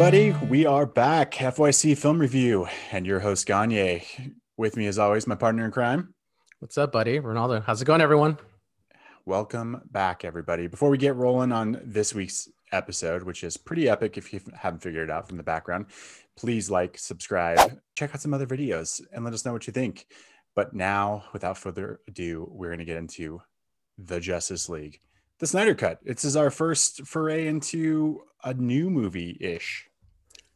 everybody. We are back. FYC Film Review and your host, Gagne. With me, as always, my partner in crime. What's up, buddy? Ronaldo. How's it going, everyone? Welcome back, everybody. Before we get rolling on this week's episode, which is pretty epic if you haven't figured it out from the background, please like, subscribe, check out some other videos, and let us know what you think. But now, without further ado, we're going to get into the Justice League, the Snyder Cut. This is our first foray into a new movie ish.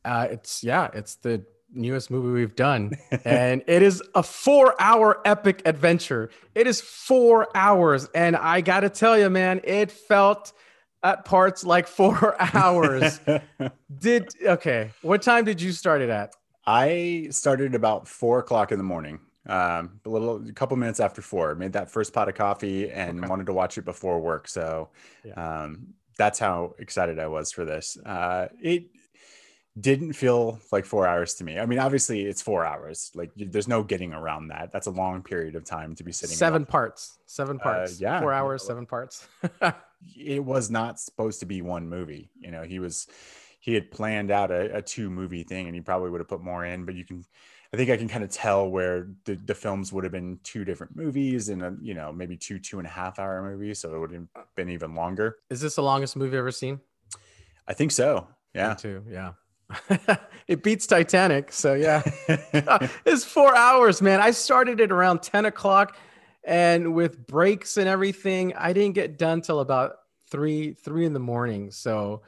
Uh, it's yeah, it's the newest movie we've done, and it is a four-hour epic adventure. It is four hours, and I gotta tell you, man, it felt at parts like four hours. did okay? What time did you start it at? I started about four o'clock in the morning. Um, a little, a couple minutes after four. Made that first pot of coffee and okay. wanted to watch it before work. So, yeah. um, that's how excited I was for this. Uh, it didn't feel like four hours to me. I mean, obviously it's four hours. Like there's no getting around that. That's a long period of time to be sitting. Seven up. parts. Seven uh, parts. Uh, yeah. Four hours. Seven parts. it was not supposed to be one movie. You know, he was he had planned out a, a two movie thing, and he probably would have put more in. But you can, I think I can kind of tell where the, the films would have been two different movies and a, you know maybe two two and a half hour movies, so it would have been even longer. Is this the longest movie ever seen? I think so. Yeah. Me too. Yeah. it beats Titanic. So yeah, it's four hours, man. I started it around 10 o'clock and with breaks and everything, I didn't get done till about three, three in the morning. So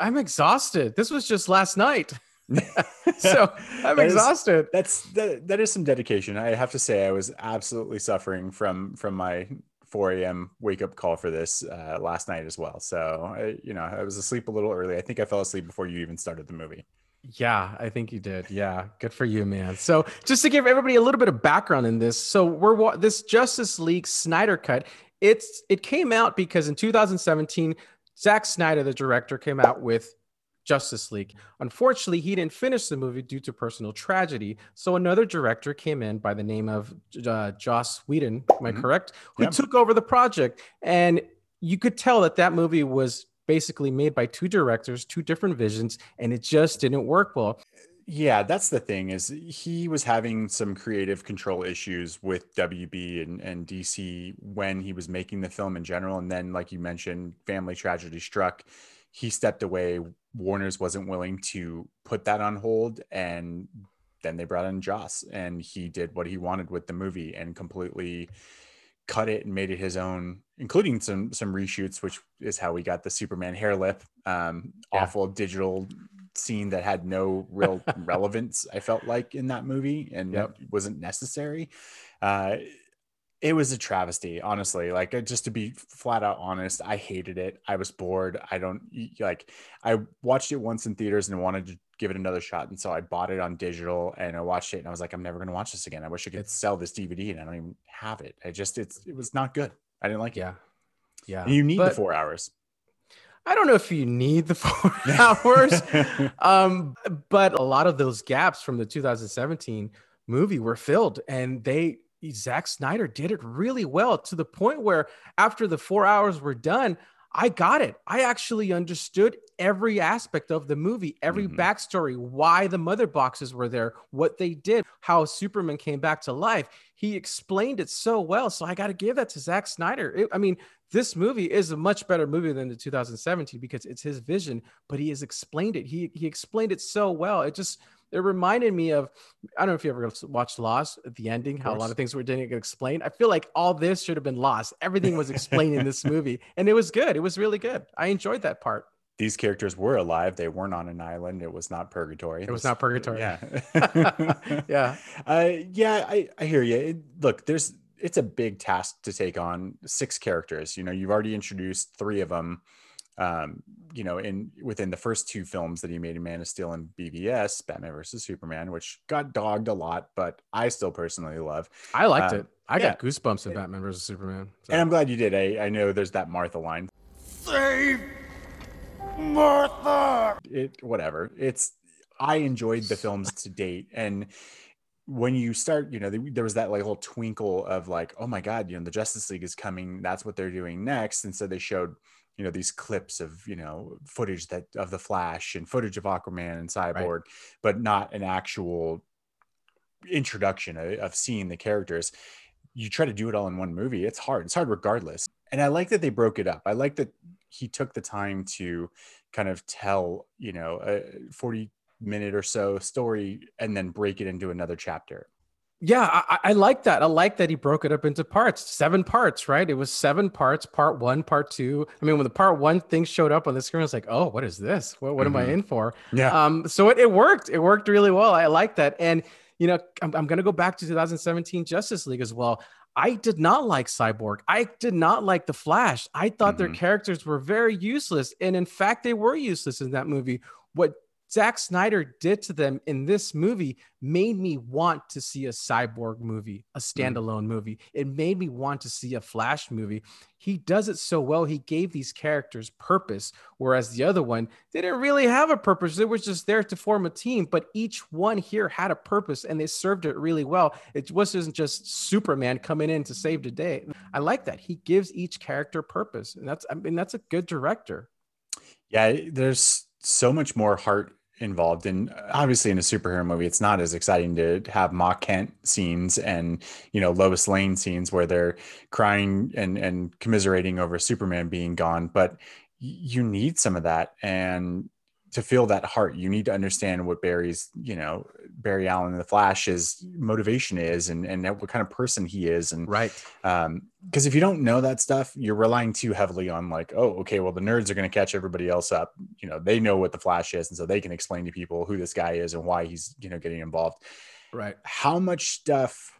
I'm exhausted. This was just last night. so I'm that exhausted. Is, that's that, that is some dedication. I have to say I was absolutely suffering from from my 4 a.m. wake up call for this uh, last night as well. So, I, you know, I was asleep a little early. I think I fell asleep before you even started the movie. Yeah, I think you did. Yeah, good for you, man. So, just to give everybody a little bit of background in this, so we're this Justice League Snyder cut. It's it came out because in 2017, Zack Snyder, the director, came out with Justice League. Unfortunately, he didn't finish the movie due to personal tragedy. So another director came in by the name of uh, Joss Whedon, am I mm-hmm. correct? Who took over the project. And you could tell that that movie was basically made by two directors, two different visions, and it just didn't work well. Yeah, that's the thing is he was having some creative control issues with WB and, and DC when he was making the film in general. And then, like you mentioned, family tragedy struck he stepped away. Warner's wasn't willing to put that on hold, and then they brought in Joss, and he did what he wanted with the movie and completely cut it and made it his own, including some some reshoots, which is how we got the Superman hair lip, um, yeah. awful digital scene that had no real relevance. I felt like in that movie and yep. wasn't necessary. Uh, it was a travesty honestly like uh, just to be flat out honest i hated it i was bored i don't like i watched it once in theaters and wanted to give it another shot and so i bought it on digital and i watched it and i was like i'm never going to watch this again i wish i could sell this dvd and i don't even have it i just it's it was not good i didn't like yeah it. yeah you need but, the four hours I don't know if you need the four hours, um, but a lot of those gaps from the 2017 movie were filled, and they Zack Snyder did it really well to the point where after the four hours were done, I got it. I actually understood every aspect of the movie, every mm-hmm. backstory, why the mother boxes were there, what they did, how Superman came back to life. He explained it so well. So I got to give that to Zack Snyder. It, I mean, this movie is a much better movie than the 2017 because it's his vision, but he has explained it. He he explained it so well. It just it reminded me of I don't know if you ever watched Lost at the ending, how a lot of things were didn't get explained. I feel like all this should have been lost. Everything was explained in this movie, and it was good. It was really good. I enjoyed that part. These characters were alive. They weren't on an island. It was not purgatory. It was not purgatory. Yeah, yeah, uh, yeah. I I hear you. It, look, there's it's a big task to take on six characters. You know, you've already introduced three of them um, you know, in within the first two films that he made in Man of Steel and BVS, Batman versus Superman, which got dogged a lot, but I still personally love. I liked uh, it. I yeah. got goosebumps in Batman versus Superman. So. And I'm glad you did. I, I know there's that Martha line. Save Martha. It whatever. It's I enjoyed the films to date and when you start, you know, there was that like little twinkle of like, oh my God, you know, the Justice League is coming. That's what they're doing next. And so they showed you know these clips of you know footage that of the Flash and footage of Aquaman and Cyborg, right. but not an actual introduction of, of seeing the characters. You try to do it all in one movie. It's hard. It's hard regardless. And I like that they broke it up. I like that he took the time to kind of tell you know a 40 minute or so story and then break it into another chapter yeah, I, I, like that. I like that he broke it up into parts, seven parts, right? It was seven parts, part one, part two. I mean, when the part one thing showed up on the screen, I was like, oh, what is this? What, what mm-hmm. am I mm-hmm. in for? Yeah. Um, so it, it worked. It worked really well. I like that. And, you know, I'm, I'm going to go back to 2017 Justice League as well. I did not like Cyborg. I did not like The Flash. I thought mm-hmm. their characters were very useless. And in fact, they were useless in that movie. What Zack Snyder did to them in this movie made me want to see a cyborg movie, a mm. standalone mm. movie. It made me want to see a Flash movie. He does it so well. He gave these characters purpose, whereas the other one didn't really have a purpose. It was just there to form a team, but each one here had a purpose and they served it really well. It wasn't just Superman coming in to save the day. I like that. He gives each character purpose. And that's, I mean, that's a good director. Yeah, there's so much more heart involved in obviously in a superhero movie it's not as exciting to have Ma Kent scenes and you know Lois Lane scenes where they're crying and and commiserating over Superman being gone but you need some of that. And to feel that heart you need to understand what barry's you know barry allen the flash's motivation is and and what kind of person he is and right. um because if you don't know that stuff you're relying too heavily on like oh okay well the nerds are going to catch everybody else up. You know they know what the flash is and so they can explain to people who this guy is and why he's you know getting involved. Right. How much stuff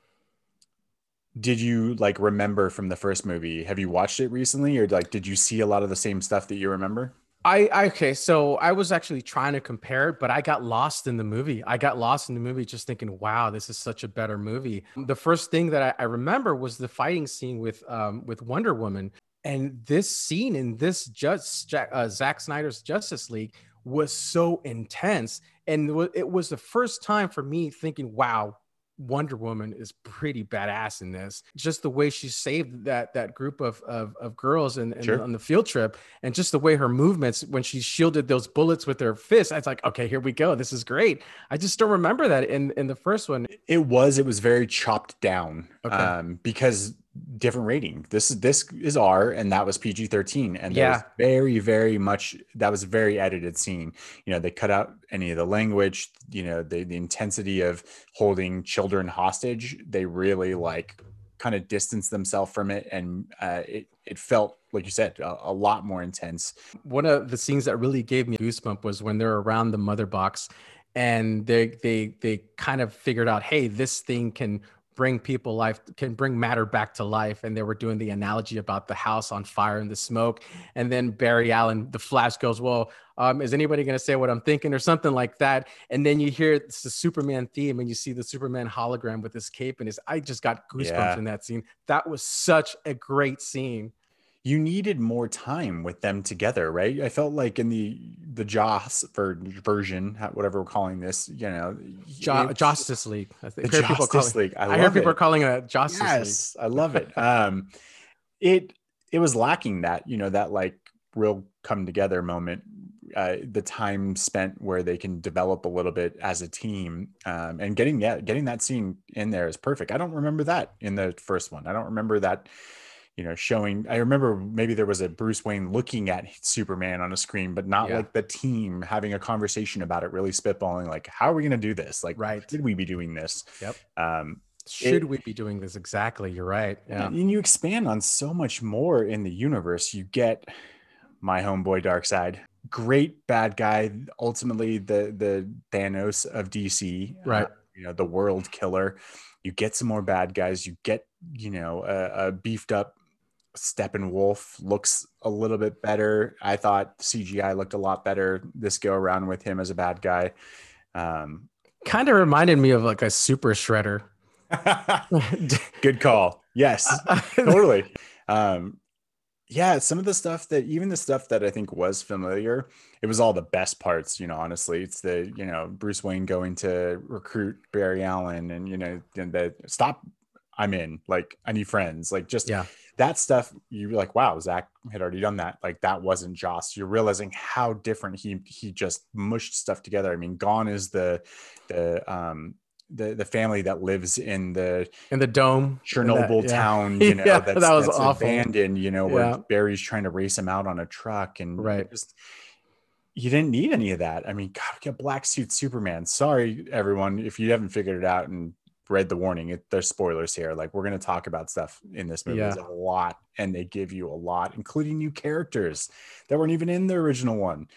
did you like remember from the first movie? Have you watched it recently or like did you see a lot of the same stuff that you remember I okay, so I was actually trying to compare it, but I got lost in the movie. I got lost in the movie just thinking, "Wow, this is such a better movie." The first thing that I, I remember was the fighting scene with um, with Wonder Woman, and this scene in this just uh, Zack Snyder's Justice League was so intense, and it was the first time for me thinking, "Wow, Wonder Woman is pretty badass in this. Just the way she saved that that group of of, of girls and sure. on the field trip, and just the way her movements when she shielded those bullets with her fist. I was like, okay, here we go. This is great. I just don't remember that in in the first one. It was. It was very chopped down. Okay. Um, because different rating. This is this is R and that was PG thirteen, and yeah, very very much that was a very edited scene. You know, they cut out any of the language. You know, the the intensity of holding children hostage. They really like kind of distanced themselves from it, and uh, it it felt like you said a, a, lot more intense. One of the scenes that really gave me goosebump was when they're around the mother box and they they they kind of figured out hey this thing can bring people life can bring matter back to life. And they were doing the analogy about the house on fire and the smoke. And then barry allen the flash goes well um, is anybody going to say what i'm thinking? or something like that. And then you hear it's the superman theme and you see the superman hologram with his cape and his i just got goosebumps yeah. in that scene. That was such a great scene you needed more time with them together, right? I felt like in the the Joss version, whatever we're calling this, you know, jo- Justice League. I think the Justice calling, League. I, I heard people it. are calling it Justice yes, League. I love it. Um, it it was lacking that, you know, that like real come together moment. Uh, the time spent where they can develop a little bit as a team, um, and getting yeah, getting that scene in there is perfect. I don't remember that in the first one. I don't remember that you know, showing. I remember maybe there was a Bruce Wayne looking at Superman on a screen, but not yeah. like the team having a conversation about it, really spitballing, like, how are we going to do this? Like, right? Did we be doing this? Yep. Um, should it, we be doing this exactly? You're right. Yeah. And you expand on so much more in the universe. You get my homeboy Darkseid, great bad guy, ultimately the the Thanos of DC, right? Uh, you know, the world killer. You get some more bad guys. You get you know a, a beefed up Steppenwolf looks a little bit better. I thought CGI looked a lot better this go around with him as a bad guy. Um, kind of reminded me of like a super shredder. Good call. Yes, totally. Um, yeah, some of the stuff that even the stuff that I think was familiar, it was all the best parts, you know, honestly. It's the, you know, Bruce Wayne going to recruit Barry Allen and, you know, and the stop I'm in. Like I need friends. Like just Yeah. that stuff. You're like, wow, Zack had already done that. Like that wasn't Joss. You're realizing how different he he just mushed stuff together. I mean, Gone is the the um the the family that lives in the In the dome. Chernobyl That- yeah. town, you know, Yeah, that's, that was that's awful. abandoned, you know, where Yeah. Barry's trying to race him out on a truck and Right. just you didn't need any of that. I mean, God, we got black suit Superman. Sorry, everyone, if you haven't figured it out and read the warning, it, there's spoilers here. Like we're going to talk about stuff in this movie. Yeah. There's a lot, and they give you a lot, including new characters that weren't even in the original one.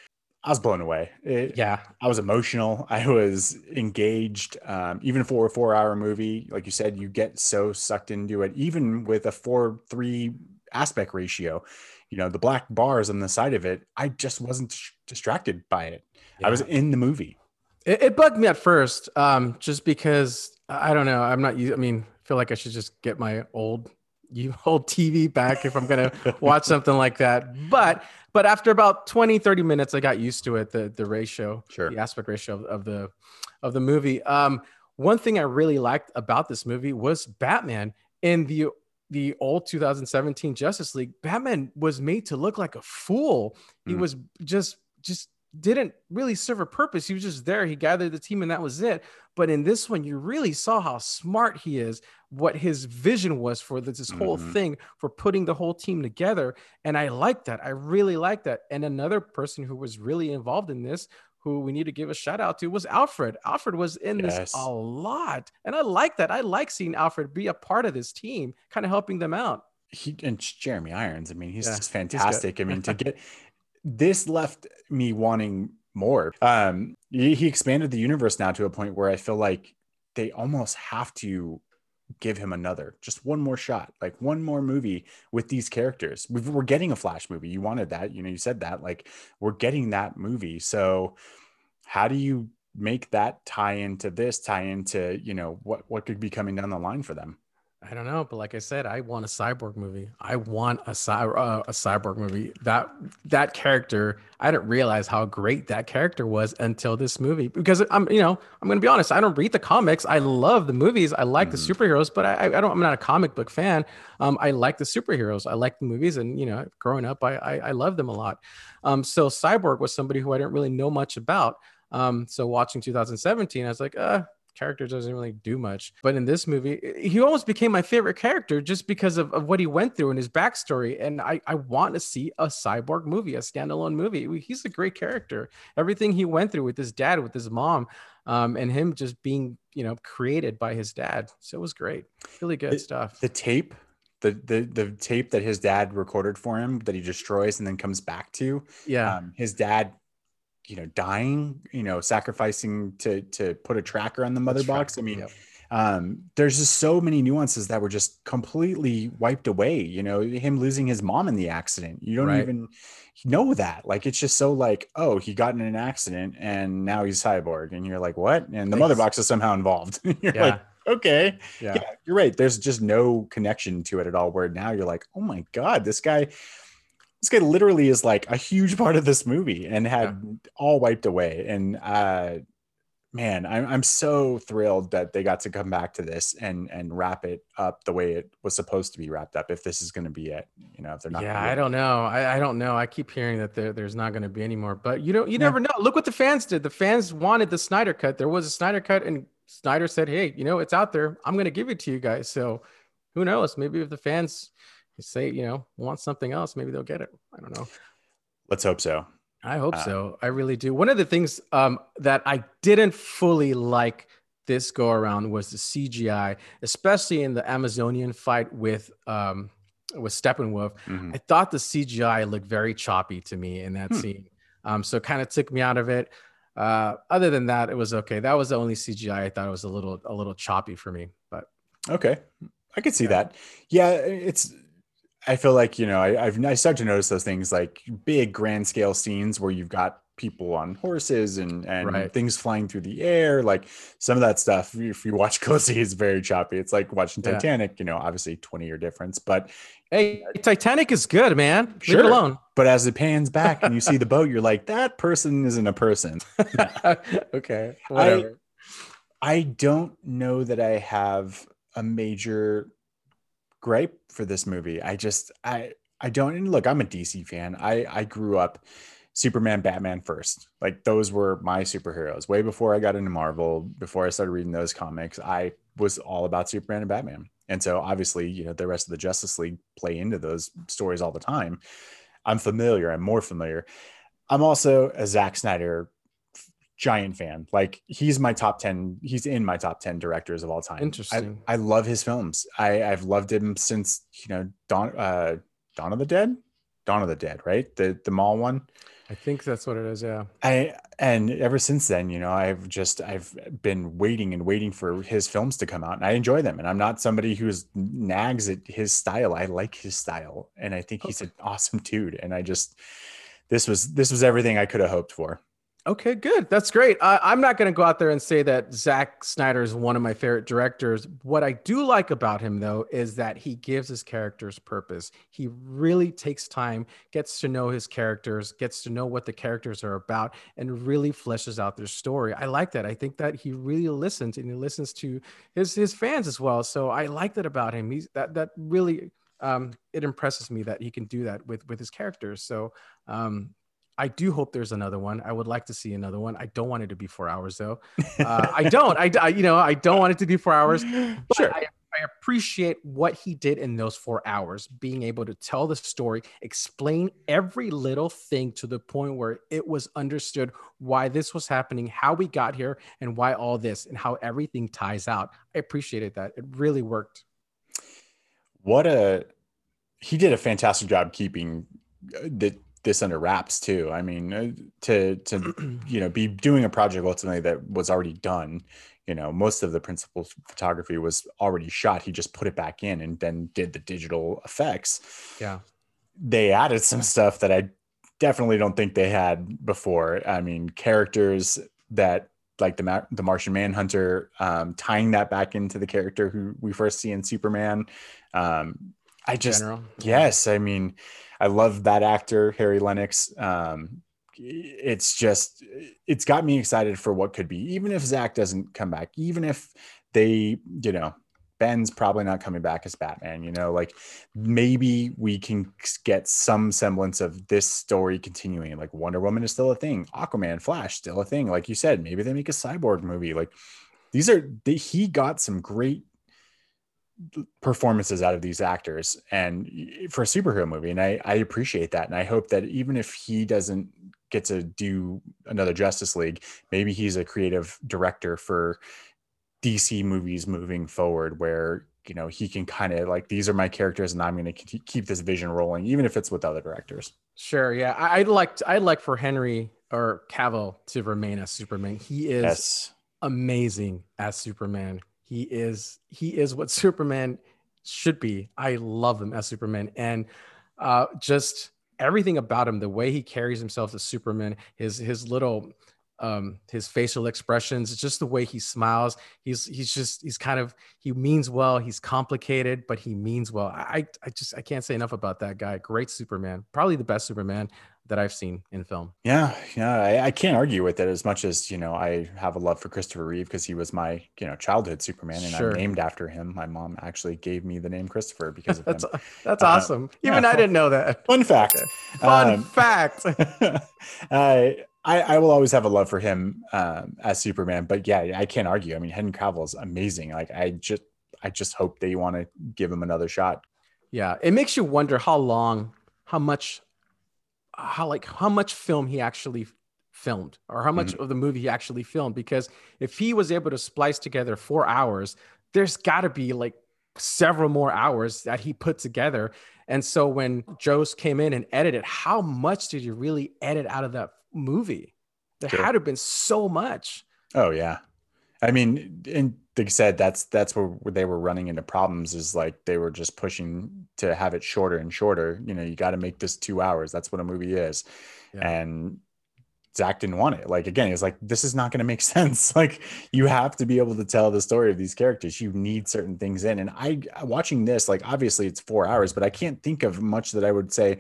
I was blown away. It, Yeah. I was emotional. I was engaged. Um, even for a four hour movie, like you said, you get so sucked into it, even with a four three aspect ratio. You know, the black bars on the side of it, I just wasn't dis- distracted by it. I was in the movie. It, it bugged me at first, um, just because I don't know. I'm not. I mean, I feel like I should just get my old, you old TV back if I'm gonna watch something like that. But but after about 20, 30 minutes, I got used to it. The the ratio, Sure. the aspect ratio of, of the of the movie. Um, one thing I really liked about this movie was Batman in the the old 2017 Justice League. Batman was made to look like a fool. He Mm. was just just didn't really serve a purpose. He was just there. He gathered the team, and that was it. But in this one, you really saw how smart he is, what his vision was for this, this whole Mhm. thing, for putting the whole team together. And I like that. I really like that. And another person who was really involved in this, who we need to give a shout out to, was Alfred. Alfred was in Yes. this a lot. And I like that. I like seeing Alfred be a part of this team, kind of helping them out. He and Jeremy Irons. I mean, he's Yeah, just fantastic. I mean, to get this left me wanting more. Um, he, he expanded the universe now to a point where I feel like they almost have to give him another, just one more shot, like one more movie with these characters. We've, we're getting a Flash movie. You wanted that, you know, you said that. Like we're getting that movie. So how do you make that tie into this, tie into, you know, what what could be coming down the line for them? I don't know, but like I said, I want a cyborg movie. I want a cy- uh, a cyborg movie. That that character, I didn't realize how great that character was until this movie. Because I'm, you know, I'm gonna be honest. I don't read the comics. I love the movies. I like the Mhm. superheroes, but I, I don't. I'm not a comic book fan. Um, I like the superheroes. I like the movies, and you know, growing up, I I, I love them a lot. Um, so Cyborg was somebody who I didn't really know much about. Um, so watching 2017, I was like, uh, character doesn't really do much. But in this movie, he almost became my favorite character just because of, of what he went through and his backstory. And I, I want to see a cyborg movie, a standalone movie. He's a great character. Everything he went through with his dad, with his mom, um, and him just being, you know, created by his dad. So it was great. Really good It- stuff. the tape the, the the tape that his dad recorded for him that he destroys and then comes back to yeah. um, his dad you know dying you know sacrificing to to put a tracker on the mother That's right. box i mean Yep. um there's just so many nuances that were just completely wiped away you know him losing his mom in the accident you don't Right. even know that like it's just so like oh he got in an accident and now he's cyborg and you're like what and the mother box is somehow involved you're Yeah. like okay yeah. yeah, you're right. There's just no connection to it at all. Where now you're like, oh my god, this guy, this guy literally is like a huge part of this movie and had all wiped away. And uh, man, I'm I'm so thrilled that they got to come back to this and and wrap it up the way it was supposed to be wrapped up. If this is going to be it, you know, if they're not. yeah, I don't know. I, I don't know. I keep hearing that there, there's not going to be any more, but you don't. You Yeah. never know. Look what the fans did. The fans wanted the Snyder cut. There was a Snyder cut, and Snyder said, "Hey, you know, it's out there. I'm going to give it to you guys." So, who knows? Maybe if the fans say, you know, want something else, maybe they'll get it. I don't know. Let's hope so. I hope Uh, so. I really do. One of the things um, that I didn't fully like this go around was the CGI, especially in the Amazonian fight with um, with Steppenwolf. Mhm. I thought the CGI looked very choppy to me in that Hmm. scene. Um, so it kind of took me out of it. Uh, other than that, it was okay. That was the only CGI I thought it was a little a little choppy for me. But Okay, I could see Yeah. that. Yeah, it's. I feel like you know I, I've I start to notice those things like big grand scale scenes where you've got people on horses and and Right. things flying through the air. Like some of that stuff, if you watch closely, is very choppy. It's like watching Yeah. Titanic. You know, obviously twenty year difference, but hey, Titanic is good, man. Leave Sure. it alone. but as it pans back and you see the boat, you're like that person isn't a person. okay, whatever. I don't know that I have a major gripe for this movie. I just I I don't look. I'm a DC fan. I I grew up Superman, Batman first. Like those were my superheroes. Way before I got into Marvel, before I started reading those comics, I was all about Superman and Batman. And so obviously, you know, the rest of the Justice League play into those stories all the time. I'm familiar. I'm more familiar. I'm also a Zack Snyder giant fan. Like he's my top 10, he's in my top 10 directors of all time. Interesting. I, I love his films. I, I've loved him since, you know, Dawn uh Dawn of the Dead. Dawn of the Dead, right? The the mall one. I think that's what it is. Yeah. I and ever since then, you know, I've just I've been waiting and waiting for his films to come out, and I enjoy them. And I'm not somebody who's nags at his style. I like his style, and I think he's an awesome dude. And I just this was this was everything I could have hoped for. Okay, good. That's great. Uh, I'm not going to go out there and say that Zack Snyder is one of my favorite directors. What I do like about him, though, is that he gives his characters purpose. He really takes time, gets to know his characters, gets to know what the characters are about, and really fleshes out their story. I like that. I think that he really listens and he listens to his his fans as well. So I like that about him. He's that that really um, it impresses me that he can do that with with his characters. So um, I do hope there's another one. I would like to see another one. I don't want it to be four hours though. Uh, I don't. I, I, you know I don't want it to be four hours. Sure. I, I appreciate what he did in those four hours, being able to tell the story, explain every little thing to the point where it was understood why this was happening, how we got here, and why all this, and how everything ties out. I appreciated that. It really worked. What a he did a fantastic job keeping uh, the this under wraps too. I mean, uh, to to you know be doing a project ultimately that was already done. You know, most of the principal photography was already shot. He just put it back in and then did the digital effects. Yeah, they added some stuff that I definitely don't think they had before. I mean, characters that like the the Martian Manhunter, um, tying that back into the character who we first see in Superman. Um, I just General. yes, I mean I love that actor, Harry Lennix. Um, it's just it's got me excited for what could be, even if Zack doesn't come back, even if they, you know, Ben's probably not coming back as Batman, you know, like maybe we can get some semblance of this story continuing. Like Wonder Woman is still a thing, Aquaman, Flash still a thing. Like you said, maybe they make a cyborg movie. Like these are they, he got some great performances out of these actors and for a superhero movie and I, I appreciate that and i hope that even if he doesn't get to do another justice league maybe he's a creative director for dc movies moving forward where you know he can kind of like these are my characters and i'm going to keep this vision rolling even if it's with other directors. Sure yeah i'd like to, i'd like for henry or cavill to remain as superman. He is yes. amazing as superman he is he is what Superman should be. I love him as Superman, and uh, just everything about him, the way he carries himself as Superman, his his little um, his facial expressions, just the way he smiles. He's he's just he's kind of he means well. He's complicated, but he means well. I I just I can't say enough about that guy. Great Superman, probably the best Superman that I've seen in film. Yeah, yeah, I, I, can't argue with it as much as you know. I have a love for Christopher Reeve because he was my you know childhood Superman, and sure. I'm named after him. My mom actually gave me the name Christopher because of that's, him. That's uh, awesome. Even yeah, I didn't know that. Fun fact. Okay. Fun um, fact. I, I I will always have a love for him um, as Superman, but yeah, I can't argue. I mean, Henry Cavill is amazing. Like I just I just hope they want to give him another shot. Yeah, it makes you wonder how long, how much how like how much film he actually filmed or how much mm-hmm. of the movie he actually filmed because if he was able to splice together four hours there's got to be like several more hours that he put together and so when Joss came in and edited how much did you really edit out of that movie there sure. had to have been so much oh yeah i mean and like I said, that's that's where they were running into problems. Is like they were just pushing to have it shorter and shorter. You know, you got to make this two hours. That's what a movie is, yeah. and Zack didn't want it. Like again, he's like, this is not going to make sense. Like you have to be able to tell the story of these characters. You need certain things in. And I watching this, like obviously it's four hours, but I can't think of much that I would say,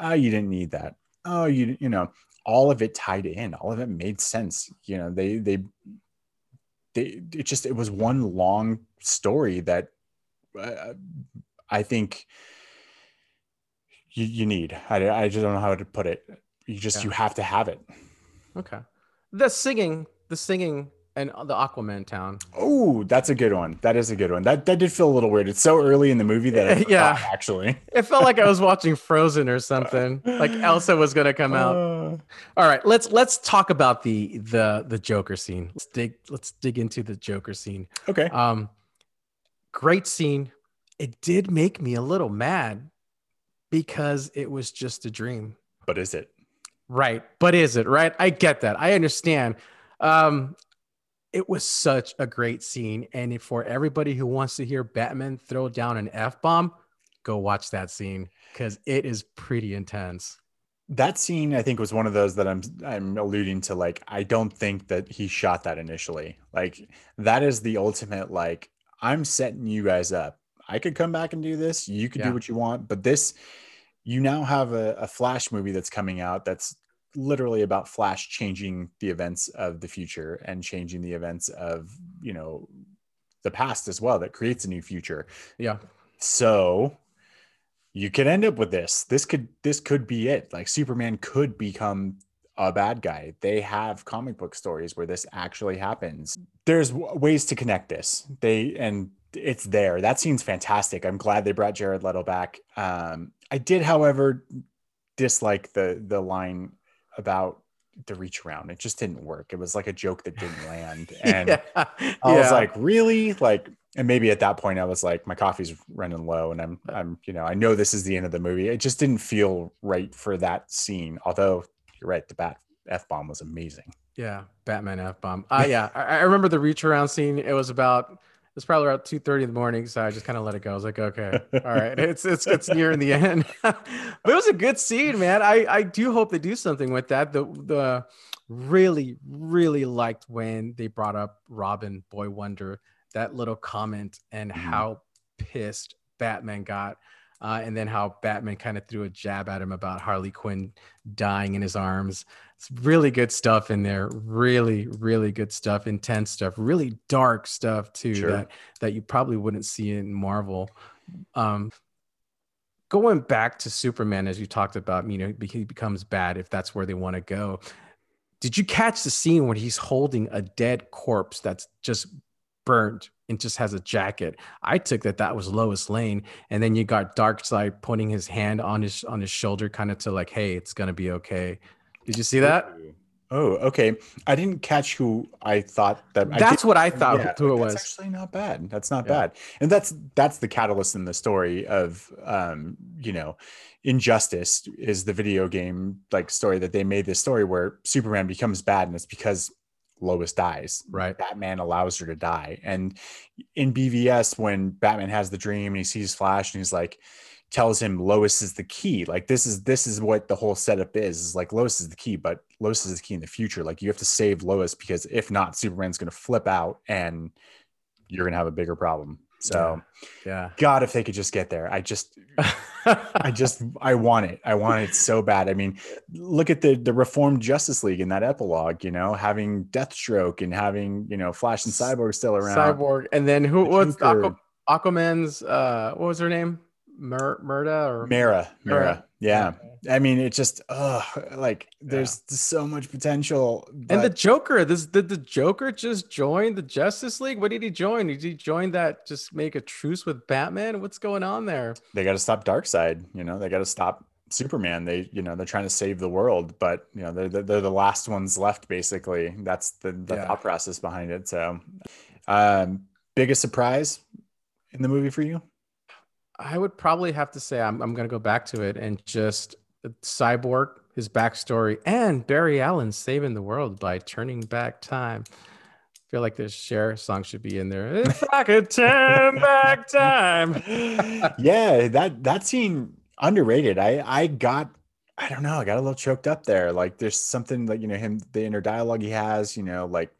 oh, you didn't need that. Oh, you you know, all of it tied in. All of it made sense. You know, they they they, it just it was one long story that uh, I think you, you need. I, I just don't know how to put it. You just Yeah. you have to have it. Okay. The singing, the singing, and the Aquaman town. Oh, that's a good one. That is a good one. That that did feel a little weird. It's so early in the movie that I Yeah. actually. It felt like I was watching Frozen or something. Like Elsa was gonna come out. Uh, All right, let's let's talk about the the the Joker scene. Let's dig let's dig into the Joker scene. okay. Um, great scene. It did make me a little mad because it was just a dream. But is it? Right. But is it right? I get that. I understand. Um, it was such a great scene. And for everybody who wants to hear Batman throw down an F bomb, go watch that scene because it is pretty intense. That scene, I think, was one of those that I'm I'm alluding to. Like, I don't think that he shot that initially. Like, that is the ultimate. Like, I'm setting you guys up. I could come back and do this. You could Yeah. do what you want, but this, you now have a, a Flash movie that's coming out that's literally about Flash changing the events of the future and changing the events of you know the past as well. That creates a new future. Yeah. So you could end up with this. This could this could be it. Like Superman could become a bad guy. They have comic book stories where this actually happens. There's w- ways to connect this. They and it's there. That scene's fantastic. I'm glad they brought Jared Leto back. Um, I did, however, dislike the the line about the reach around. It just didn't work. It was like a joke that didn't land. And yeah. I was like, really? Like, and maybe at that point I was like, my coffee's running low and I'm, I'm, you know, I know this is the end of the movie. It just didn't feel right for that scene. Although you're right, the bat F bomb was amazing. Yeah, Batman F bomb. Uh, yeah, I, I remember the reach around scene. It was about was probably around two thirty in the morning, so I just kind of let it go. I was like, okay, all right, it's it's it's near in the end, but it was a good scene, man. I I do hope they do something with that. The the really really liked when they brought up Robin Boy Wonder that little comment and Mhm. how pissed Batman got. Uh, and then how Batman kind of threw a jab at him about Harley Quinn dying in his arms. It's really good stuff in there. Really, really good stuff. Intense stuff. Really dark stuff too. Sure. That that you probably wouldn't see in Marvel. Um, going back to Superman, as you talked about, you know, he becomes bad if that's where they want to go. Did you catch the scene when he's holding a dead corpse that's just burnt and just has a jacket? I took that that was Lois Lane, and then you got Darkseid putting his hand on his on his shoulder, kind of to like, "Hey, it's gonna be okay." Did you see that? Oh, okay. I didn't catch who I thought that. That's did- what I thought yeah, who it that's was. actually not bad. That's not Yeah. bad. And that's that's the catalyst in the story of um, you know, Injustice is the video game like story that they made this story where Superman becomes bad and it's because Lois dies. Right. Batman allows her to die. And in BVS, when Batman has the dream and he sees Flash and he's like, tells him Lois is the key. Like this is this is what the whole setup is. Is like Lois is the key, but Lois is the key in the future. Like you have to save Lois because if not, Superman's gonna flip out and you're gonna have a bigger problem. So Yeah. God, if they could just get there. I just I just I want it. I want it so bad. I mean, look at the the reformed Justice League in that epilogue, you know, having Deathstroke and having, you know, Flash and Cyborg still around. Cyborg, and then who The was Aqu- Aquaman's? Uh, what was her name? Mer- Murda or Mara, Mara. Mara. Yeah. I mean, it just uh like there's so much potential. And the Joker, this did the Joker just join the Justice League? What did he join? Did he join that just make a truce with Batman? What's going on there? they got to stop Darkseid, you know, they got to stop Superman. They, you know, they're trying to save the world, but you know, they're they're, they're the last ones left basically. That's the, the Yeah. thought process behind it. So, um biggest surprise in the movie for you? I would probably have to say I'm, I'm going to go back to it and just uh, Cyborg, his backstory, and Barry Allen saving the world by turning back time. I feel like this Cher song should be in there. If I could turn back time. yeah, that that scene underrated. I I got I don't know, I got a little choked up there. Like there's something like you know him the inner dialogue he has, you know, like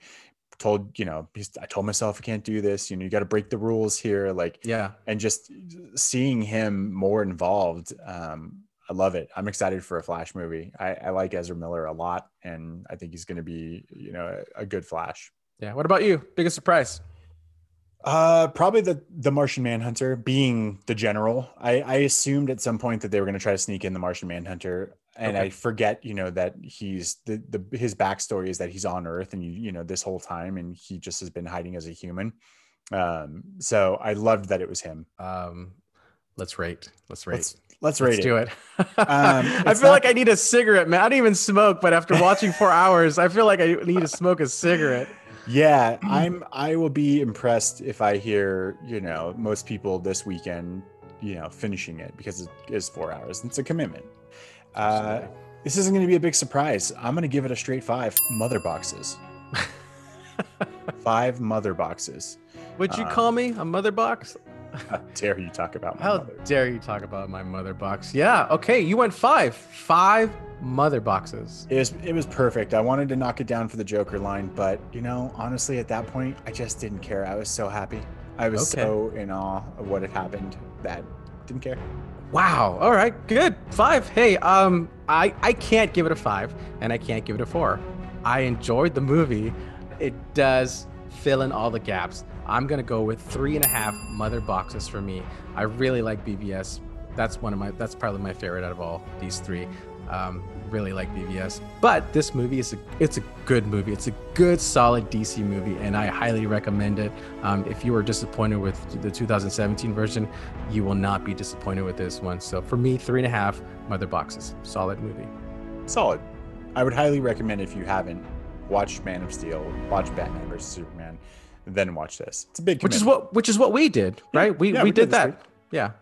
told, you know, I told myself I can't do this, you know, you got to break the rules here like Yeah. and just seeing him more involved um I love it. I'm excited for a Flash movie. I, I like Ezra Miller a lot, and I think he's going to be, you know, a, a good Flash. Yeah. What about you? Biggest surprise? Uh, probably the the Martian Manhunter being the general. I, I assumed at some point that they were going to try to sneak in the Martian Manhunter, and okay. I forget, you know, that he's the the his backstory is that he's on Earth, and you you know this whole time, and he just has been hiding as a human. Um, so I loved that it was him. Um, let's rate. Let's rate. Let's, let's rate let's it. do it. um, I feel not... like I need a cigarette, man. I don't even smoke, but after watching four hours, I feel like I need to smoke a cigarette. Yeah, I'm. I will be impressed if I hear you know most people this weekend, you know, finishing it because it is four hours. It's a commitment. Uh, this isn't going to be a big surprise. I'm going to give it a straight five. Mother boxes. five mother boxes. Would you um, call me a mother box? How dare you talk about How mother. dare you talk about my mother box? Yeah. Okay. You went five. Five mother boxes. It was it was perfect. I wanted to knock it down for the Joker line, but you know, honestly, at that point, I just didn't care. I was so happy. I was okay. so in awe of what had happened that didn't care. Wow. All right. Good. Five. Hey, um, I I can't give it a five, and I can't give it a four. I enjoyed the movie. It does fill in all the gaps. I'm gonna go with three and a half mother boxes for me. I really like BVS. That's one of my. That's probably my favorite out of all these three. Um, really like BVS, but this movie is a it's a good movie. It's a good, solid DC movie, and I highly recommend it. Um, if you were disappointed with the 2017 version, you will not be disappointed with this one. So for me, three and a half mother boxes. Solid movie. Solid. I would highly recommend if you haven't watched Man of Steel, watch Batman vs Superman then watch this. It's a big, commitment. which is what which is what we did, right? Yeah, we, yeah, we, we did, did that. Yeah,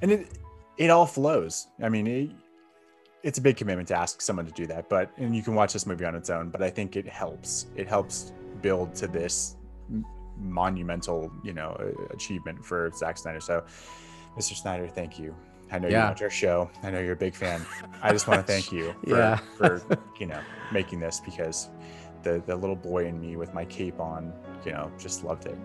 and it it all flows. I mean, it, it's a big commitment to ask someone to do that, but and you can watch this movie on its own. But I think it helps. It helps build to this monumental, you know, achievement for Zack Snyder. So, Mr. Snyder, thank you. I know yeah. you watch our show. I know you're a big fan. I just want to thank you for, yeah. for you know making this because the the little boy in me with my cape on, you know, just loved it.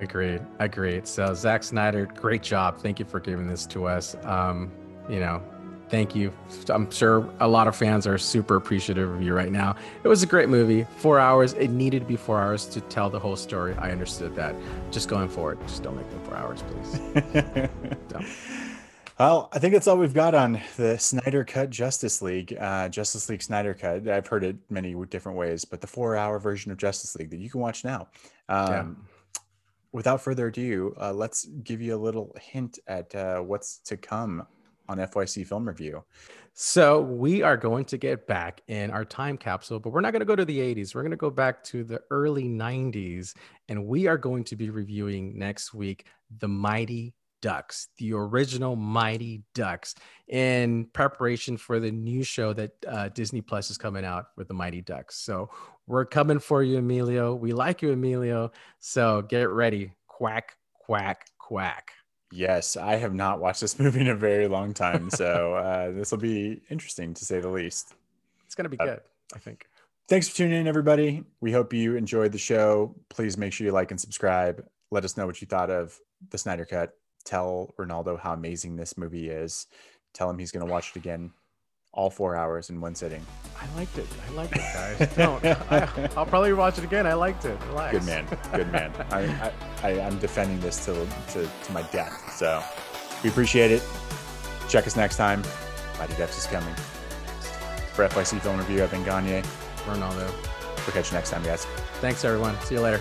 Agreed. Agreed. So Zack Snyder, great job. Thank you for giving this to us. Um, you know, thank you. I'm sure a lot of fans are super appreciative of you right now. It was a great movie. Four hours. It needed to be four hours to tell the whole story. I understood that. Just going forward, just don't make them four hours, please. Well, I think that's all we've got on the Snyder Cut Justice League, uh, Justice League Snyder Cut. I've heard it many different ways, but the four-hour version of Justice League that you can watch now. Um, yeah. Without further ado, uh, let's give you a little hint at uh, what's to come on FYC Film Review. So we are going to get back in our time capsule, but we're not going to go to the 80s. We're going to go back to the early 90s, and we are going to be reviewing next week the Mighty Ducks, the original Mighty Ducks, in preparation for the new show that uh, Disney Plus is coming out with the Mighty Ducks. So we're coming for you, Emilio. We like you, Emilio. So get ready. Quack, quack, quack. Yes, I have not watched this movie in a very long time. So uh, this will be interesting to say the least. It's going to be uh, good, I think. Thanks for tuning in, everybody. We hope you enjoyed the show. Please make sure you like and subscribe. Let us know what you thought of the Snyder Cut tell Ronaldo how amazing this movie is. Tell him he's going to watch it again, all four hours in one sitting. I liked it. I liked it, guys. Don't. I, will probably watch it again. I liked it. Relax. Good man. Good man. I, I, am defending this to, to, to my death. So we appreciate it. Check us next time. Mighty Depths is coming. For FYC Film Review, I've been Gagne. Ronaldo. We'll catch you next time, guys. Thanks, everyone. See you later.